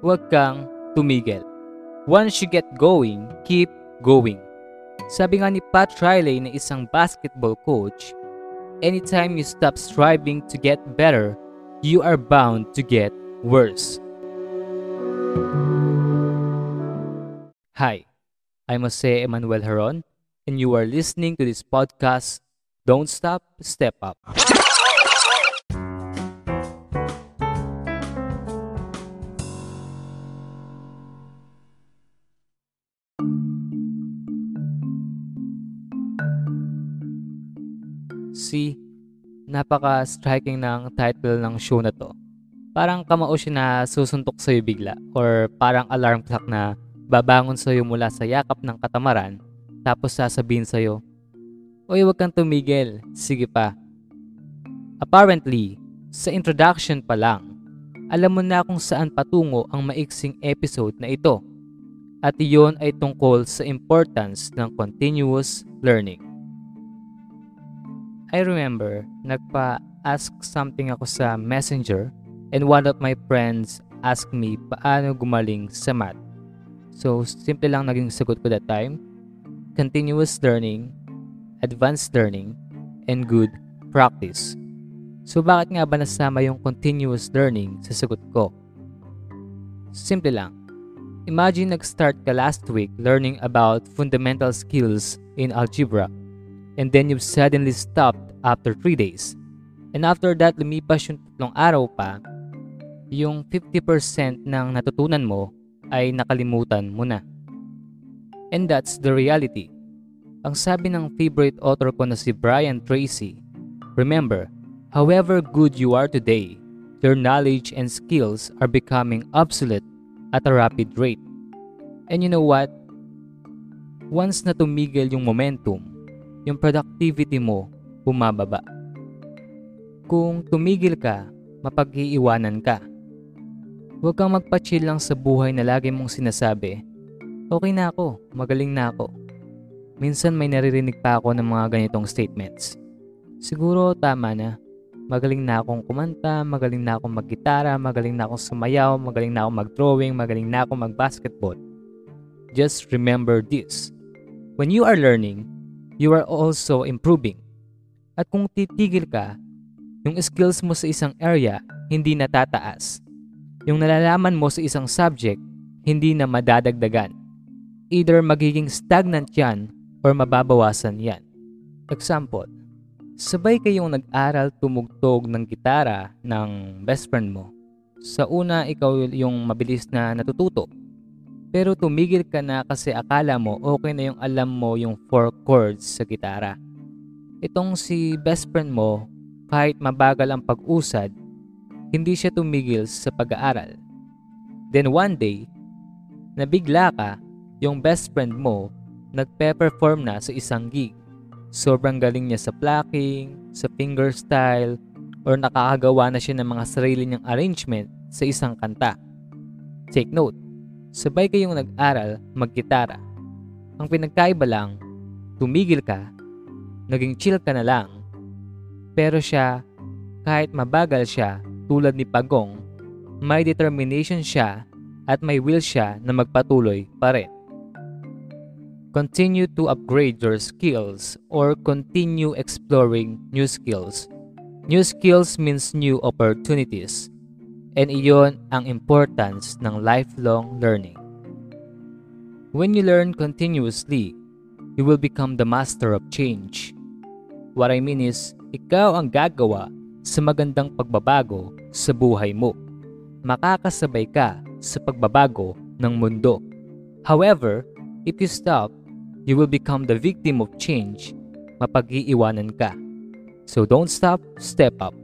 huwag kang tumigil. Once you get going, keep going. Sabi nga ni Pat Riley na isang basketball coach, anytime you stop striving to get better, you are bound to get worse. Hi, I'm Jose Emmanuel Heron, and you are listening to this podcast, Don't Stop, Step Up. See, napaka-striking ng title ng show na to. Parang kamao siya na susuntok sa'yo bigla or parang alarm clock na babangon sa'yo mula sa yakap ng katamaran tapos sasabihin sa'yo, Uy, huwag kang tumigil. Sige pa. Apparently, sa introduction pa lang, alam mo na kung saan patungo ang maiksing episode na ito. At iyon ay tungkol sa importance ng continuous learning. I remember, nagpa-ask something ako sa messenger and one of my friends asked me paano gumaling sa math. So, simple lang naging sagot ko that time. Continuous learning, advanced learning, and good practice. So, bakit nga ba nasama yung continuous learning sa sagot ko? Simple lang. Imagine nag-start ka last week learning about fundamental skills in algebra and then you've suddenly stopped after 3 days. And after that, lumipas yung tatlong araw pa, yung 50% ng natutunan mo ay nakalimutan mo na. And that's the reality. Ang sabi ng favorite author ko na si Brian Tracy, Remember, however good you are today, your knowledge and skills are becoming obsolete at a rapid rate. And you know what? Once na tumigil yung momentum, yung productivity mo bumababa. Kung tumigil ka, mapag-iiwanan ka. Huwag kang magpa-chill lang sa buhay na lagi mong sinasabi, okay na ako, magaling na ako. Minsan may naririnig pa ako ng mga ganitong statements. Siguro tama na. Magaling na akong kumanta, magaling na akong maggitara, magaling na akong sumayaw, magaling na akong mag-drawing, magaling na akong mag-basketball. Just remember this. When you are learning, you are also improving. At kung titigil ka, yung skills mo sa isang area hindi natataas. Yung nalalaman mo sa isang subject hindi na madadagdagan. Either magiging stagnant yan or mababawasan yan. Example, sabay kayong nag-aral tumugtog ng gitara ng best friend mo. Sa una, ikaw yung mabilis na natututo. Pero tumigil ka na kasi akala mo okay na yung alam mo yung four chords sa gitara. Itong si best friend mo, kahit mabagal ang pag-usad, hindi siya tumigil sa pag-aaral. Then one day, nabigla ka, yung best friend mo, nagpe-perform na sa isang gig. Sobrang galing niya sa plucking, sa finger style, or nakakagawa na siya ng mga sarili niyang arrangement sa isang kanta. Take note, sabay kayong nag-aral mag-gitara. Ang pinagkaiba lang, tumigil ka, naging chill ka na lang. Pero siya, kahit mabagal siya tulad ni Pagong, may determination siya at may will siya na magpatuloy pa rin. Continue to upgrade your skills or continue exploring new skills. New skills means new opportunities and iyon ang importance ng lifelong learning. When you learn continuously, you will become the master of change. What I mean is, ikaw ang gagawa sa magandang pagbabago sa buhay mo. Makakasabay ka sa pagbabago ng mundo. However, if you stop, you will become the victim of change. Mapag-iiwanan ka. So don't stop, step up.